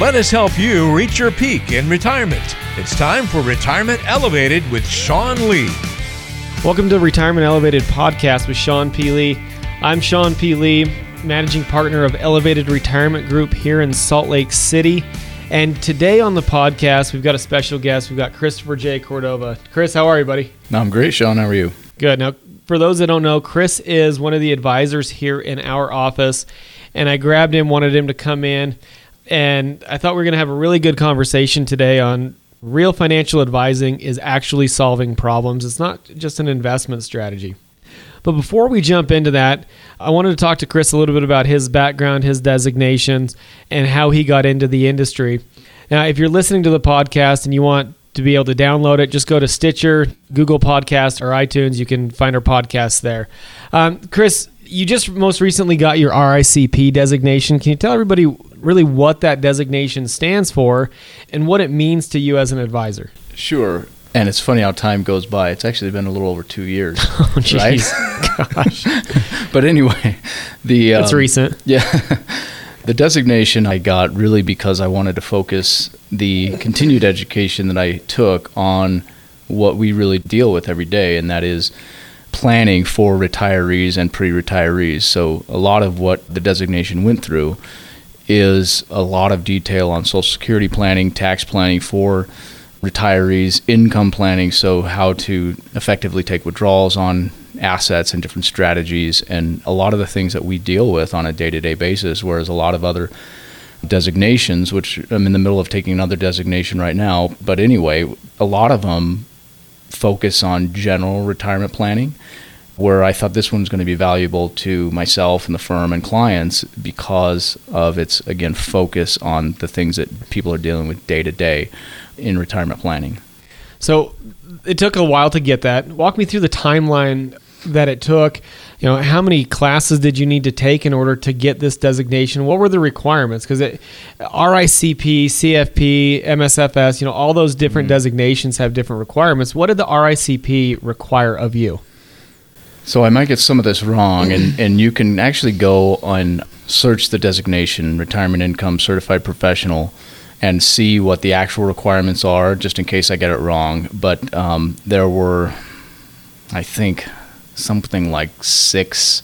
Let us help you reach your peak in retirement. It's time for Retirement Elevated with Sean Lee. Welcome to Retirement Elevated podcast with Sean P. Lee. I'm Sean P. Lee, managing partner of Elevated Retirement Group here in Salt Lake City. And today on the podcast, we've got a special guest. We've got Christopher J. Cordova. Chris, how are you, buddy? I'm great, Sean. How are you? Good. Now, for those that don't know, Chris is one of the advisors here in our office, and I grabbed him, wanted him to come in, and I thought we were going to have a really good conversation today on real financial advising is actually solving problems. It's not just an investment strategy. But before we jump into that, I wanted to talk to Chris a little bit about his background, his designations, and how he got into the industry. Now, if you're listening to the podcast and you want to be able to download it, just go to Stitcher, Google Podcast, or iTunes. You can find our podcast there. Um, Chris, you just most recently got your RICP designation. Can you tell everybody really what that designation stands for and what it means to you as an advisor? Sure. And it's funny how time goes by. It's actually been a little over two years, oh, right? Gosh, but anyway, the that's um, recent. Yeah, the designation I got really because I wanted to focus the continued education that I took on what we really deal with every day, and that is planning for retirees and pre-retirees. So a lot of what the designation went through is a lot of detail on Social Security planning, tax planning for retirees, income planning, so how to effectively take withdrawals on assets and different strategies, and a lot of the things that we deal with on a day to day basis, whereas a lot of other designations, which I'm in the middle of taking another designation right now, but anyway, a lot of them focus on general retirement planning. Where I thought this one's going to be valuable to myself and the firm and clients because of its, again, focus on the things that people are dealing with day to day in retirement planning. So it took a while to get that. Walk me through the timeline that it took. You know, how many classes did you need to take in order to get this designation? What were the requirements? Because RICP, CFP, MSFS, you know, all those different mm-hmm. designations have different requirements. What did the RICP require of you? So I might get some of this wrong, and, and you can actually go and search the designation, retirement income certified professional, and see what the actual requirements are, just in case I get it wrong. But um, there were, I think, something like six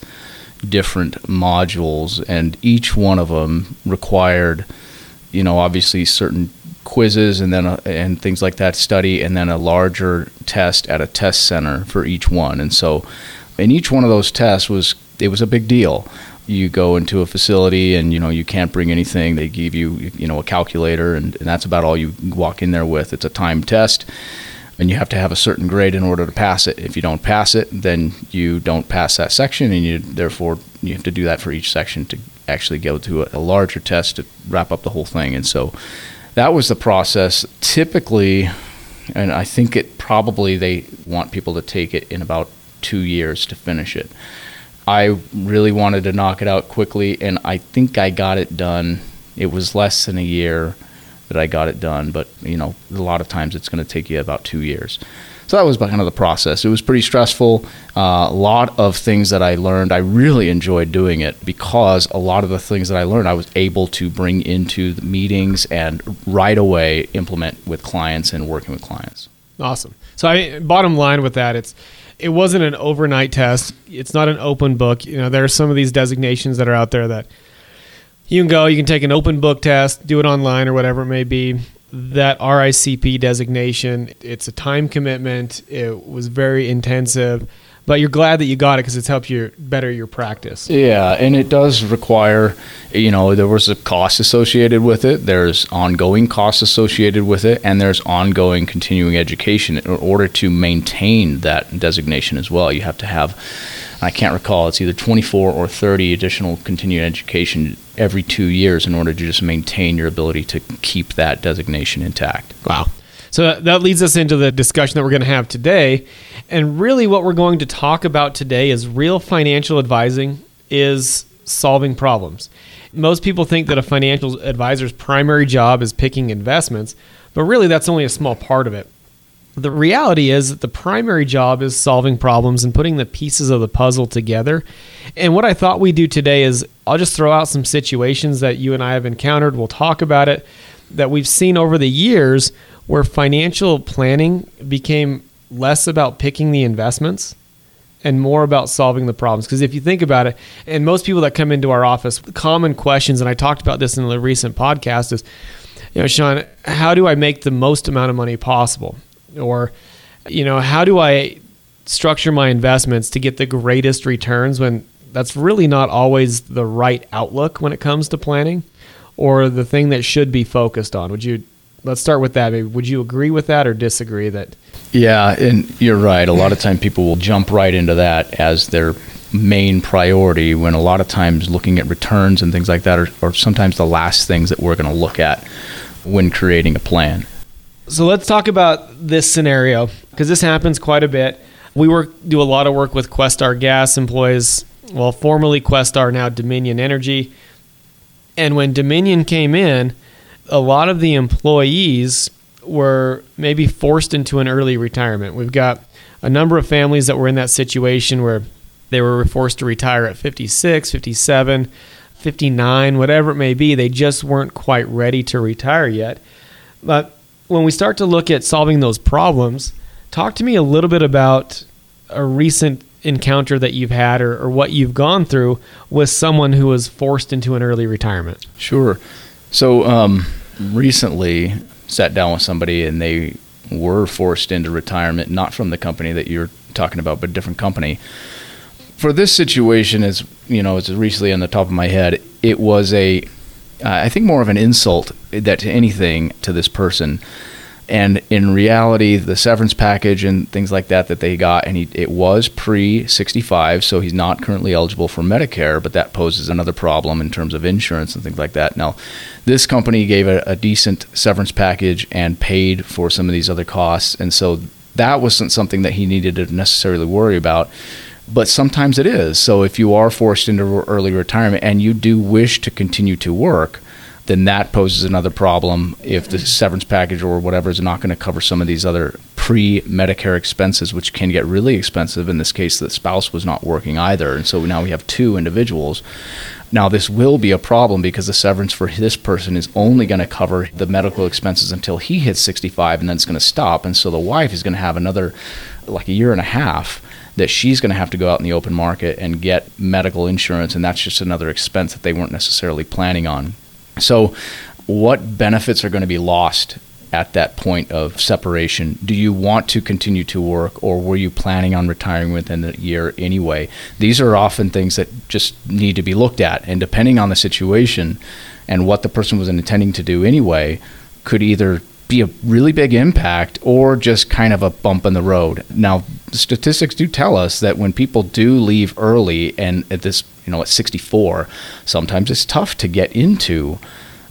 different modules, and each one of them required, you know, obviously certain quizzes and then a, and things like that study, and then a larger test at a test center for each one. And so, in each one of those tests was it was a big deal. You go into a facility and you know you can't bring anything. They give you you know a calculator and, and that's about all you walk in there with. It's a time test and you have to have a certain grade in order to pass it. If you don't pass it then you don't pass that section and you therefore you have to do that for each section to actually go to a, a larger test to wrap up the whole thing. And so that was the process. Typically and i think it probably they want people to take it in about two years to finish it I really wanted to knock it out quickly, and I think I got it done. It was less than a year that I got it done, but you know, a lot of times it's going to take you about two years. So that was kind of the process. It was pretty stressful. Uh, a lot of things that I learned, I really enjoyed doing it because a lot of the things that I learned, I was able to bring into the meetings and right away implement with clients and working with clients. Awesome. So, I, bottom line with that, it's it wasn't an overnight test. It's not an open book. You know, there are some of these designations that are out there that you can go, you can take an open book test, do it online or whatever it may be. That RICP designation, it's a time commitment. It was very intensive but you're glad that you got it because it's helped you better your practice. Yeah, and it does require, you know, there was a cost associated with it. There's ongoing costs associated with it, and there's ongoing continuing education in order to maintain that designation as well. You have to have, I can't recall, it's either 24 or 30 additional continuing education every two years in order to just maintain your ability to keep that designation intact. Wow. So that leads us into the discussion that we're going to have today. And really, what we're going to talk about today is real financial advising is solving problems. Most people think that a financial advisor's primary job is picking investments, but really, that's only a small part of it. The reality is that the primary job is solving problems and putting the pieces of the puzzle together. And what I thought we'd do today is I'll just throw out some situations that you and I have encountered. We'll talk about it that we've seen over the years where financial planning became less about picking the investments and more about solving the problems. Because if you think about it, and most people that come into our office, common questions, and I talked about this in the recent podcast, is, you know, Sean, how do I make the most amount of money possible? Or, you know, how do I structure my investments to get the greatest returns when that's really not always the right outlook when it comes to planning or the thing that should be focused on? Would you let's start with that. Maybe would you agree with that or disagree that? Yeah, and you're right. A lot of time people will jump right into that as their main priority when a lot of times looking at returns and things like that are, are sometimes the last things that we're going to look at when creating a plan. So let's talk about this scenario because this happens quite a bit. We work do a lot of work with Questar Gas employees, well, formerly Questar, now Dominion Energy. And when Dominion came in, a lot of the employees were maybe forced into an early retirement. We've got a number of families that were in that situation where they were forced to retire at 56, 57, 59, whatever it may be. They just weren't quite ready to retire yet. But when we start to look at solving those problems, talk to me a little bit about a recent encounter that you've had or, or what you've gone through with someone who was forced into an early retirement. Sure. So, um, recently sat down with somebody and they were forced into retirement, not from the company that you're talking about, but a different company. For this situation, as you know, it's recently on the top of my head, it was a, I think more of an insult that to anything to this person and in reality, the severance package and things like that that they got, and he, it was pre 65, so he's not currently eligible for Medicare, but that poses another problem in terms of insurance and things like that. Now, this company gave a, a decent severance package and paid for some of these other costs, and so that wasn't something that he needed to necessarily worry about but sometimes it is. So if you are forced into early retirement and you do wish to continue to work, then that poses another problem if the severance package or whatever is not going to cover some of these other pre Medicare expenses, which can get really expensive. In this case, the spouse was not working either. And so now we have two individuals. Now, this will be a problem because the severance for this person is only going to cover the medical expenses until he hits 65 and then it's going to stop. And so the wife is going to have another, like a year and a half that she's going to have to go out in the open market and get medical insurance. And that's just another expense that they weren't necessarily planning on. So, what benefits are going to be lost at that point of separation? Do you want to continue to work, or were you planning on retiring within the year anyway? These are often things that just need to be looked at, and depending on the situation and what the person was intending to do anyway, could either be a really big impact or just kind of a bump in the road. Now, statistics do tell us that when people do leave early and at this, you know, at 64, sometimes it's tough to get into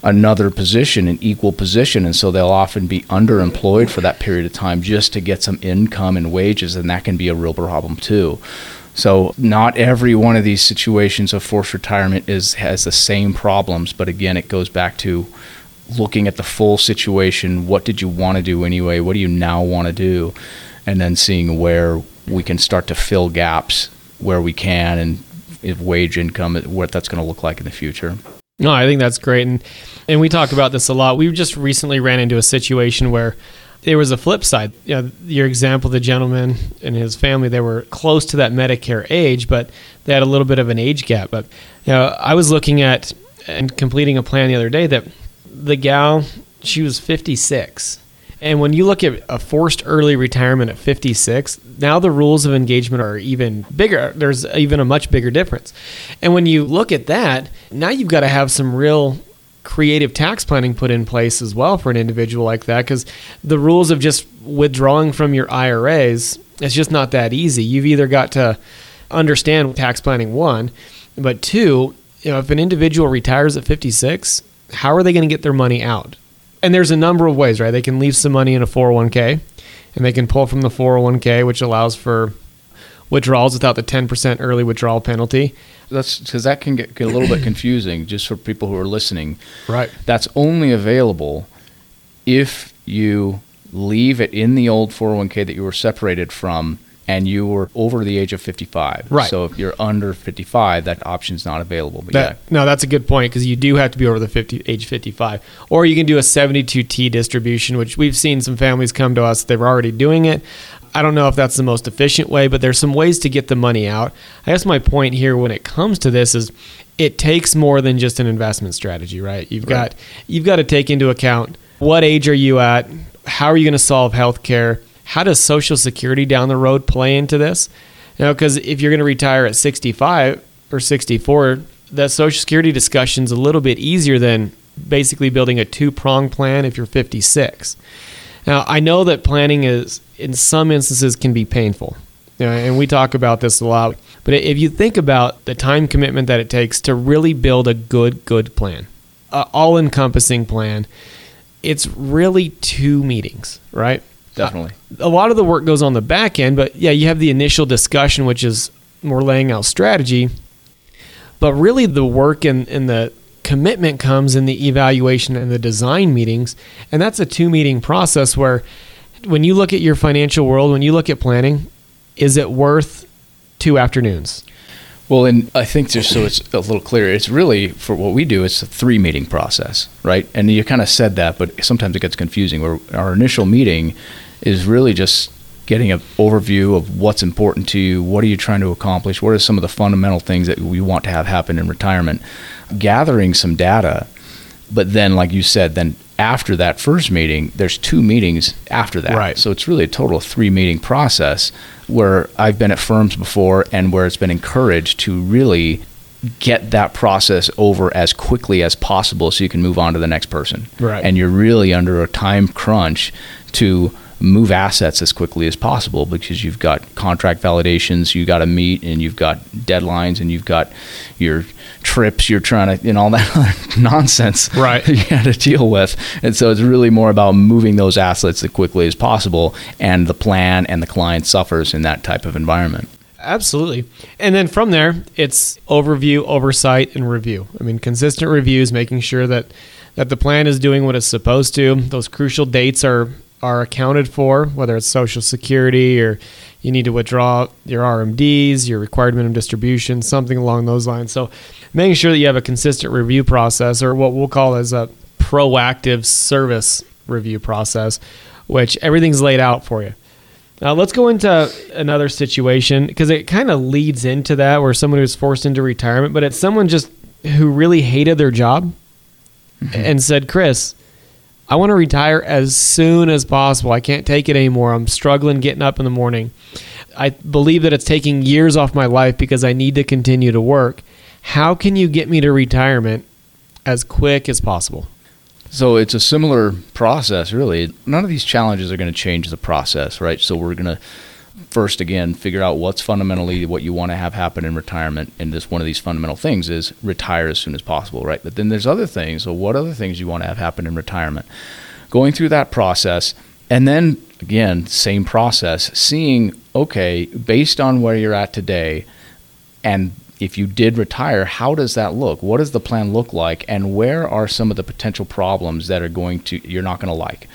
another position, an equal position, and so they'll often be underemployed for that period of time just to get some income and wages, and that can be a real problem too. So not every one of these situations of forced retirement is has the same problems, but again, it goes back to looking at the full situation. What did you want to do anyway? What do you now want to do? And then seeing where we can start to fill gaps where we can and if wage income, what that's going to look like in the future. No, I think that's great. And, and we talk about this a lot. We just recently ran into a situation where there was a flip side. You know, your example, the gentleman and his family, they were close to that Medicare age, but they had a little bit of an age gap. But you know, I was looking at and completing a plan the other day that the gal, she was 56. And when you look at a forced early retirement at 56, now the rules of engagement are even bigger. There's even a much bigger difference. And when you look at that, now you've got to have some real creative tax planning put in place as well for an individual like that because the rules of just withdrawing from your IRAs, it's just not that easy. You've either got to understand tax planning, one, but two, you know, if an individual retires at 56, how are they going to get their money out? And there's a number of ways, right? They can leave some money in a 401k and they can pull from the 401k, which allows for withdrawals without the 10% early withdrawal penalty. That's because that can get, get a little bit confusing just for people who are listening. Right. That's only available if you leave it in the old 401k that you were separated from and you were over the age of 55. Right. So if you're under 55, that option's not available. But That, No, that's a good point because you do have to be over the 50, age 55. Or you can do a 72T distribution, which we've seen some families come to us, they're already doing it. I don't know if that's the most efficient way, but there's some ways to get the money out. I guess my point here when it comes to this is it takes more than just an investment strategy, right? You've Right. got you've got to take into account what age are you at? How are you going to solve healthcare? How does Social Security down the road play into this? You know, because if you're going to retire at 65 or 64, that Social Security discussion's a little bit easier than basically building a two prong plan if you're 56. Now, I know that planning is, in some instances, can be painful. You know, and we talk about this a lot. But if you think about the time commitment that it takes to really build a good, good plan, an all encompassing plan, it's really two meetings, right? Definitely. a lot of the work goes on the back end, but yeah, you have the initial discussion, which is more laying out strategy. But really, the work and, and the commitment comes in the evaluation and the design meetings. And that's a two meeting process where when you look at your financial world, when you look at planning, is it worth two afternoons? Well, and I think just so it's a little clearer, it's really for what we do. It's a three meeting process, right? And you kind of said that, but sometimes it gets confusing. Where our initial meeting is really just getting an overview of what's important to you, what are you trying to accomplish, what are some of the fundamental things that we want to have happen in retirement, gathering some data. But then, like you said, then after that first meeting, there's two meetings after that. Right. So it's really a total three meeting process where I've been at firms before and where it's been encouraged to really get that process over as quickly as possible so you can move on to the next person. Right. And you're really under a time crunch to move assets as quickly as possible because you've got contract validations you got to meet and you've got deadlines and you've got your trips you're trying to and all that other nonsense Right. you got to deal with and so it's really more about moving those assets as quickly as possible and the plan and the client suffers in that type of environment Absolutely. And then from there, it's overview, oversight, and review. I mean, consistent reviews, making sure that that the plan is doing what it's supposed to. Those crucial dates are are accounted for, whether it's Social Security or you need to withdraw your RMDs, your required minimum distribution, something along those lines. So, making sure that you have a consistent review process, or what we'll call as a proactive service review process, which everything's laid out for you. Now let's go into another situation because it kind of leads into that where someone who's forced into retirement, but it's someone just who really hated their job mm-hmm. and said, "Chris, I want to retire as soon as possible. I can't take it anymore. I'm struggling getting up in the morning. I believe that it's taking years off my life because I need to continue to work. How can you get me to retirement as quick as possible?" So it's a similar process, really. None of these challenges are going to change the process, right? So we're going to first, again, figure out what's fundamentally what you want to have happen in retirement. And this one of these fundamental things is retire as soon as possible, right? But then there's other things. So what other things you want to have happen in retirement? Going through that process, and then again, same process, seeing okay, based on where you're at today, and if you did retire, how does that look? What does the plan look like? And where are some of the potential problems that are going to you're not going to like?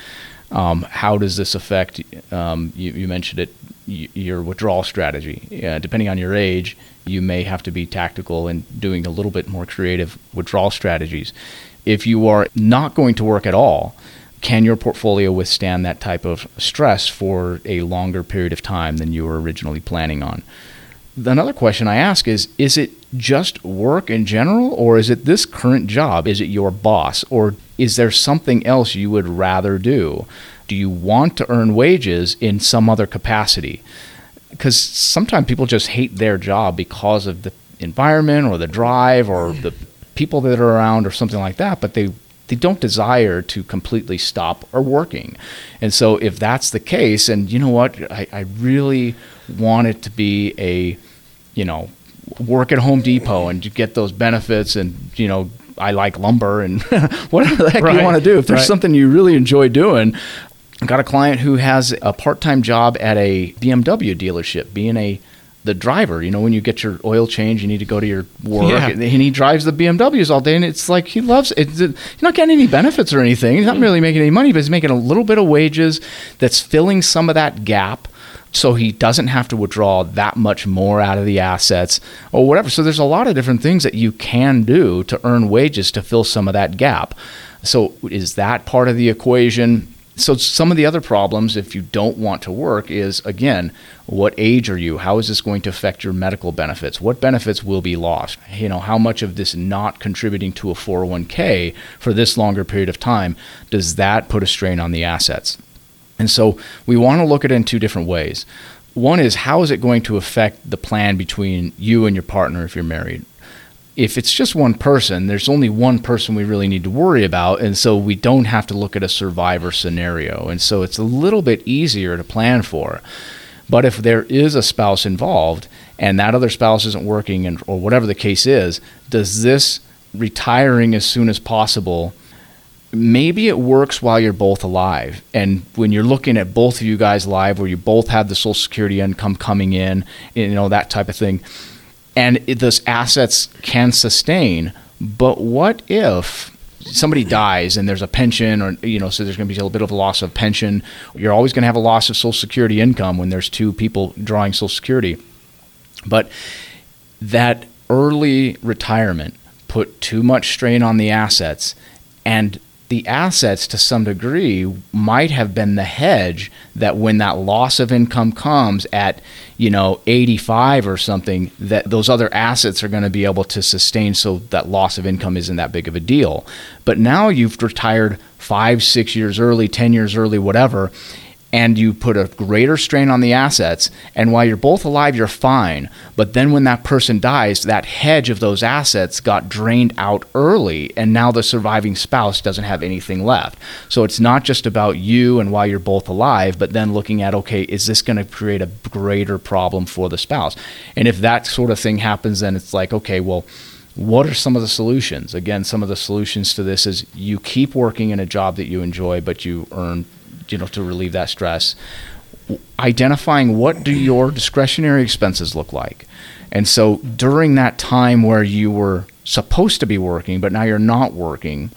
Um, how does this affect? Um, you, you mentioned it, your withdrawal strategy. Uh, depending on your age, you may have to be tactical and doing a little bit more creative withdrawal strategies. If you are not going to work at all, can your portfolio withstand that type of stress for a longer period of time than you were originally planning on? another question I ask is is it just work in general or is it this current job? Is it your boss or is there something else you would rather do? Do you want to earn wages in some other capacity? Because sometimes people just hate their job because of the environment or the drive or the people that are around or something like that, but they they don't desire to completely stop or working. And so if that's the case, and you know what, I, I really want it to be a, you know, work at Home Depot and get those benefits and, you know, I like lumber and whatever the heck Right. you want to do. If there's Right. something you really enjoy doing, I got a client who has a part-time job at a BMW dealership, being a the driver. You know, when you get your oil change, you need to go to your work, Yeah. and he drives the BMWs all day, and it's like he loves it. He's not getting any benefits or anything. He's not really making any money, but he's making a little bit of wages that's filling some of that gap. So he doesn't have to withdraw that much more out of the assets or whatever. So there's a lot of different things that you can do to earn wages to fill some of that gap. So is that part of the equation? So some of the other problems if you don't want to work is again, what age are you? How is this going to affect your medical benefits? What benefits will be lost? You know, how much of this not contributing to a 401k for this longer period of time does that put a strain on the assets? And so we want to look at it in two different ways. One is how is it going to affect the plan between you and your partner if you're married? If it's just one person, there's only one person we really need to worry about. And so we don't have to look at a survivor scenario. And so it's a little bit easier to plan for. But if there is a spouse involved and that other spouse isn't working and, or whatever the case is, does this retiring as soon as possible maybe it works while you're both alive. And when you're looking at both of you guys live, where you both have the Social Security income coming in, you know, that type of thing, and it, those assets can sustain. But what if somebody dies and there's a pension, or, you know, so there's going to be a little bit of a loss of pension? You're always going to have a loss of Social Security income when there's two people drawing Social Security. But that early retirement put too much strain on the assets and the assets to some degree might have been the hedge that when that loss of income comes at you know 85 or something that those other assets are going to be able to sustain so that loss of income isn't that big of a deal. But now you've retired 5 6 years early 10 years early whatever and you put a greater strain on the assets. And while you're both alive, you're fine. But then when that person dies, that hedge of those assets got drained out early, and now the surviving spouse doesn't have anything left. So it's not just about you and while you're both alive, but then looking at, okay, is this going to create a greater problem for the spouse? And if that sort of thing happens, then it's like, okay, well, what are some of the solutions? Again, some of the solutions to this is you keep working in a job that you enjoy, but you earn you know to relieve that stress. Identifying what do your discretionary expenses look like. And so during that time where you were supposed to be working but now you're not working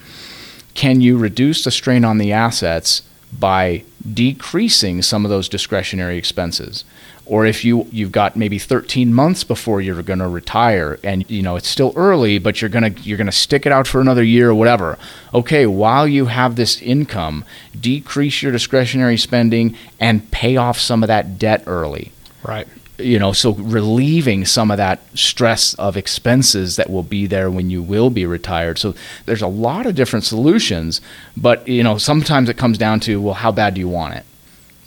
can you reduce the strain on the assets by decreasing some of those discretionary expenses or if you you've got maybe 13 months before you're going to retire and you know it's still early but you're going to you're going to stick it out for another year or whatever. Okay while you have this income decrease your discretionary spending and pay off some of that debt early. Right. you know so relieving some of that stress of expenses that will be there when you will be retired. So there's a lot of different solutions but you know sometimes it comes down to well how bad do you want it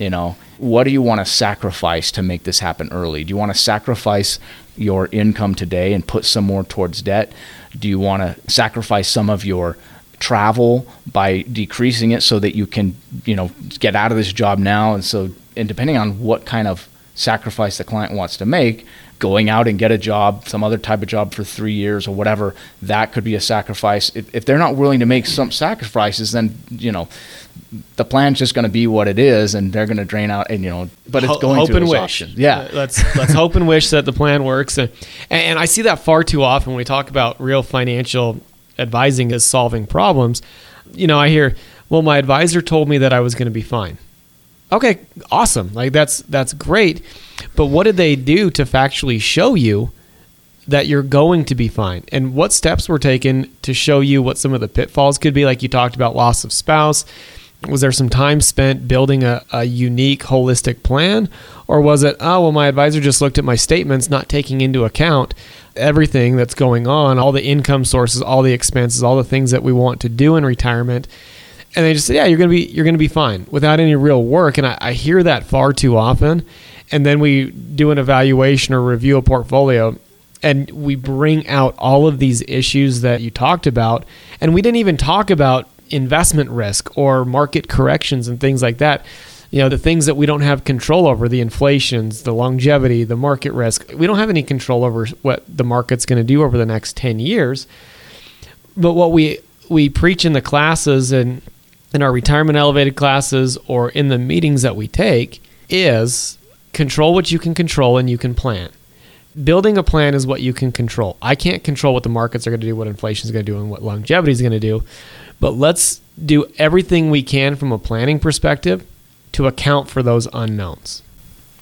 you know what do you want to sacrifice to make this happen early? Do you want to sacrifice your income today and put some more towards debt? Do you want to sacrifice some of your travel by decreasing it so that you can you know get out of this job now? And so and depending on what kind of sacrifice the client wants to make going out and get a job some other type of job for three years or whatever that could be a sacrifice. If, if they're not willing to make some sacrifices then you know the plan's just going to be what it is and they're going to drain out and you know but it's going hope to and those wish. yeah Uh, let's let's hope and wish that the plan works. And, and I see that far too often when we talk about real financial advising as solving problems. You know, I hear, "Well, my advisor told me that I was going to be fine." Okay, awesome. Like that's that's great. But what did they do to factually show you that you're going to be fine? And what steps were taken to show you what some of the pitfalls could be? Like you talked about loss of spouse. Was there some time spent building a, a unique holistic plan? Or was it, oh, well, my advisor just looked at my statements, not taking into account everything that's going on, all the income sources, all the expenses, all the things that we want to do in retirement? and they just said, "Yeah, you're gonna be you're gonna be fine without any real work." And I, I hear that far too often. And then we do an evaluation or review a portfolio, and we bring out all of these issues that you talked about, and we didn't even talk about investment risk or market corrections and things like that. You know, the things that we don't have control over, the inflations, the longevity, the market risk. We don't have any control over what the market's going to do over the next 10 years but what we we preach in the classes and in our retirement elevated classes or in the meetings that we take is control what you can control and you can plan. building a plan is what you can control. I can't control what the markets are going to do, what inflation is going to do, and what longevity is going to do. But let's do everything we can from a planning perspective to account for those unknowns.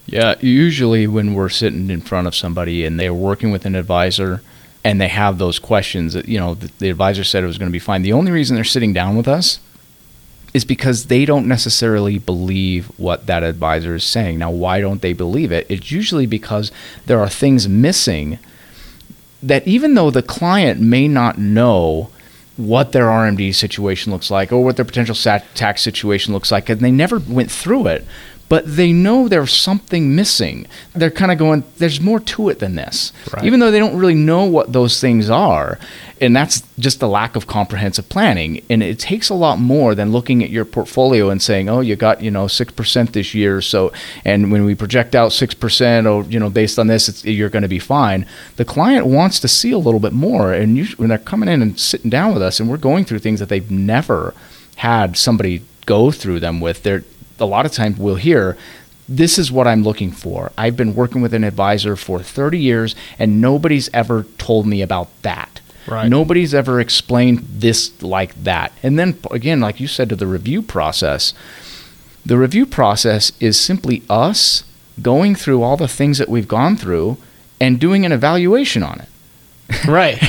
Yeah, usually when we're sitting in front of somebody and they're working with an advisor and they have those questions, that you know, the, the advisor said it was going to be fine. The only reason they're sitting down with us is because they don't necessarily believe what that advisor is saying. Now, why don't they believe it? It's usually because there are things missing that even though the client may not know what their RMD situation looks like or what their potential tax situation looks like, and they never went through it, but they know there's something missing. They're kind of going, there's more to it than this. Right. Even though they don't really know what those things are. And that's just the lack of comprehensive planning. And it takes a lot more than looking at your portfolio and saying, oh, you got, you know, 6% this year. So, and when we project out 6% or, you know, based on this, you're going to be fine. The client wants to see a little bit more. And you, when they're coming in and sitting down with us and we're going through things that they've never had somebody go through them with, they're, a lot of times we'll hear this is what I'm looking for. I've been working with an advisor for 30 years and nobody's ever told me about that. Right. Nobody's ever explained this like that. And then again, like you said to the review process, the review process is simply us going through all the things that we've gone through and doing an evaluation on it. right.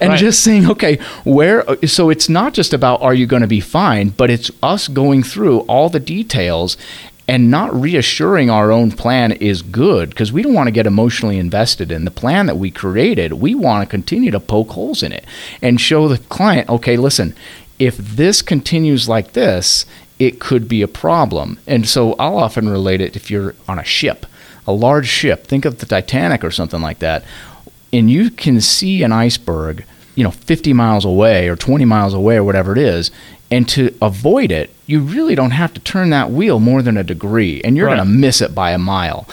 And right. just saying okay where so it's not just about are you going to be fine but it's us going through all the details and not reassuring our own plan is good because we don't want to get emotionally invested in the plan that we created. We want to continue to poke holes in it and show the client okay listen if this continues like this it could be a problem. And so i'll often relate it if you're on a ship a large ship think of the titanic or something like that and you can see an iceberg, you know, 50 miles away or 20 miles away or whatever it is, and to avoid it, you really don't have to turn that wheel more than a degree, and you're right. going to miss it by a mile.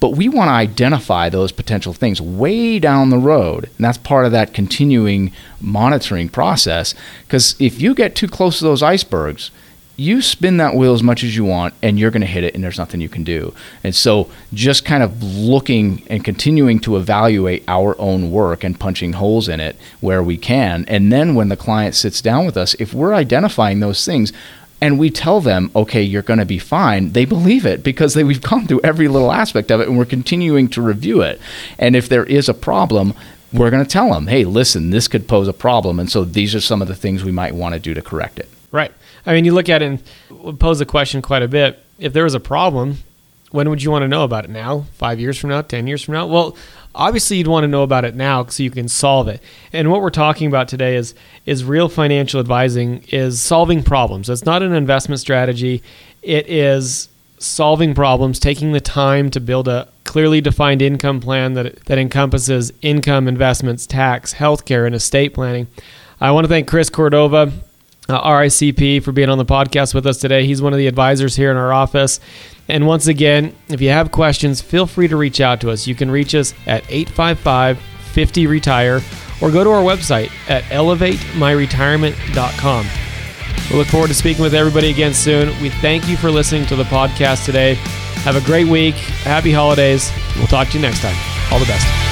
But we want to identify those potential things way down the road. And that's part of that continuing monitoring process. Because if you get too close to those icebergs, you spin that wheel as much as you want and you're going to hit it and there's nothing you can do. And so just kind of looking and continuing to evaluate our own work and punching holes in it where we can. And then when the client sits down with us, if we're identifying those things, and we tell them, okay, you're going to be fine, they believe it because they, we've gone through every little aspect of it and we're continuing to review it. And if there is a problem, we're going to tell them, hey, listen, this could pose a problem. And so these are some of the things we might want to do to correct it. Right. I mean, you look at it and pose the question quite a bit. If there was a problem, when would you want to know about it now? Five years from now? Ten years from now? Well, obviously you'd want to know about it now so you can solve it. And what we're talking about today is is real financial advising is solving problems. It's not an investment strategy. It is solving problems, taking the time to build a clearly defined income plan that that encompasses income, investments, tax, healthcare, and estate planning. I want to thank Chris Cordova uh, RICP, for being on the podcast with us today. He's one of the advisors here in our office. And once again, if you have questions, feel free to reach out to us. You can reach us at 855 50 Retire or go to our website at elevatemyretirement.com. We look forward to speaking with everybody again soon. We thank you for listening to the podcast today. Have a great week. Happy holidays. We'll talk to you next time. All the best.